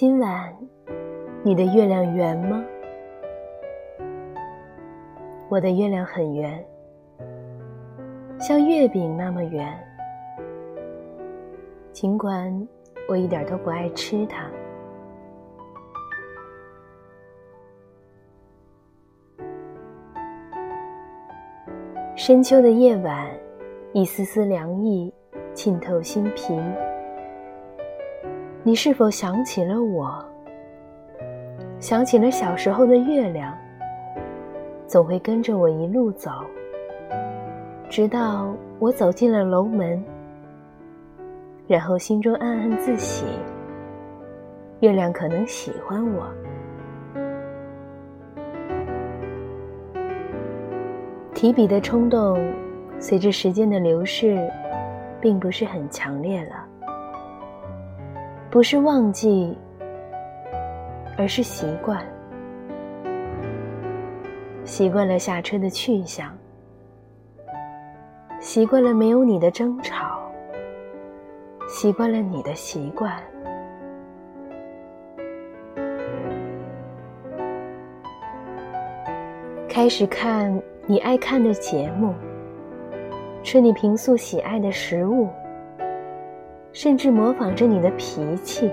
今晚，你的月亮圆吗？我的月亮很圆，像月饼那么圆。尽管我一点都不爱吃它。深秋的夜晚，一丝丝凉意浸透心脾。你是否想起了我？想起了小时候的月亮，总会跟着我一路走，直到我走进了楼门，然后心中暗暗自喜：月亮可能喜欢我。提笔的冲动，随着时间的流逝，并不是很强烈了。不是忘记，而是习惯。习惯了下车的去向，习惯了没有你的争吵，习惯了你的习惯。开始看你爱看的节目，吃你平素喜爱的食物。甚至模仿着你的脾气，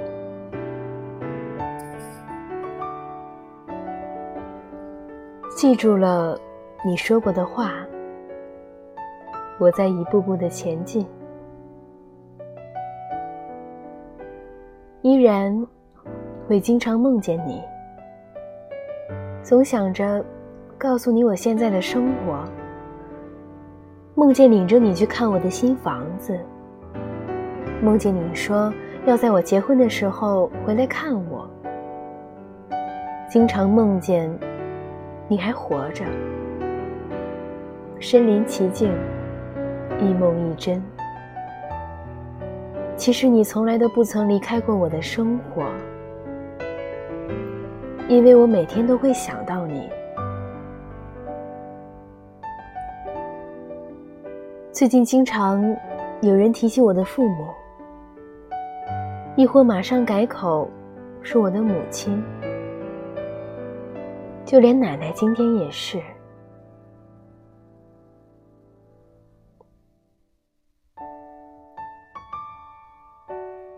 记住了你说过的话，我在一步步的前进，依然会经常梦见你，总想着告诉你我现在的生活，梦见领着你去看我的新房子。梦见你说要在我结婚的时候回来看我，经常梦见你还活着，身临其境，一梦一真。其实你从来都不曾离开过我的生活，因为我每天都会想到你。最近经常有人提起我的父母。亦或马上改口，是我的母亲。就连奶奶今天也是，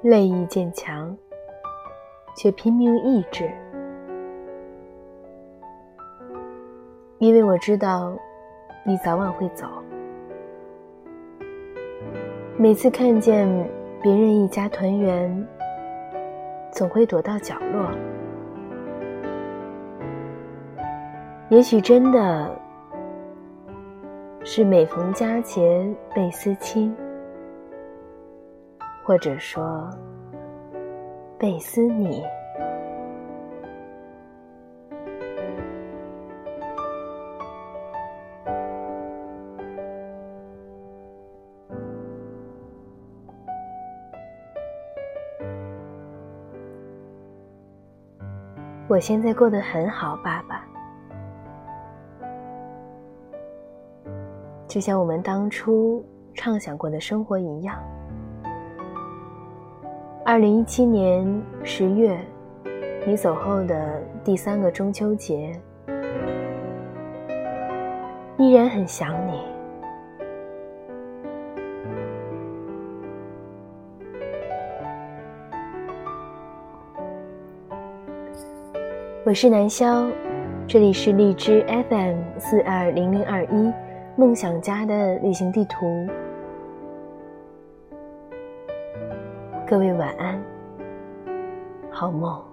泪意渐强，却拼命抑制，因为我知道你早晚会走。每次看见。别人一家团圆，总会躲到角落。也许真的是每逢佳节倍思亲，或者说倍思你。我现在过得很好，爸爸。就像我们当初畅想过的生活一样。二零一七年十月，你走后的第三个中秋节，依然很想你。我是南萧，这里是荔枝 FM 四二零零二一梦想家的旅行地图。各位晚安，好梦。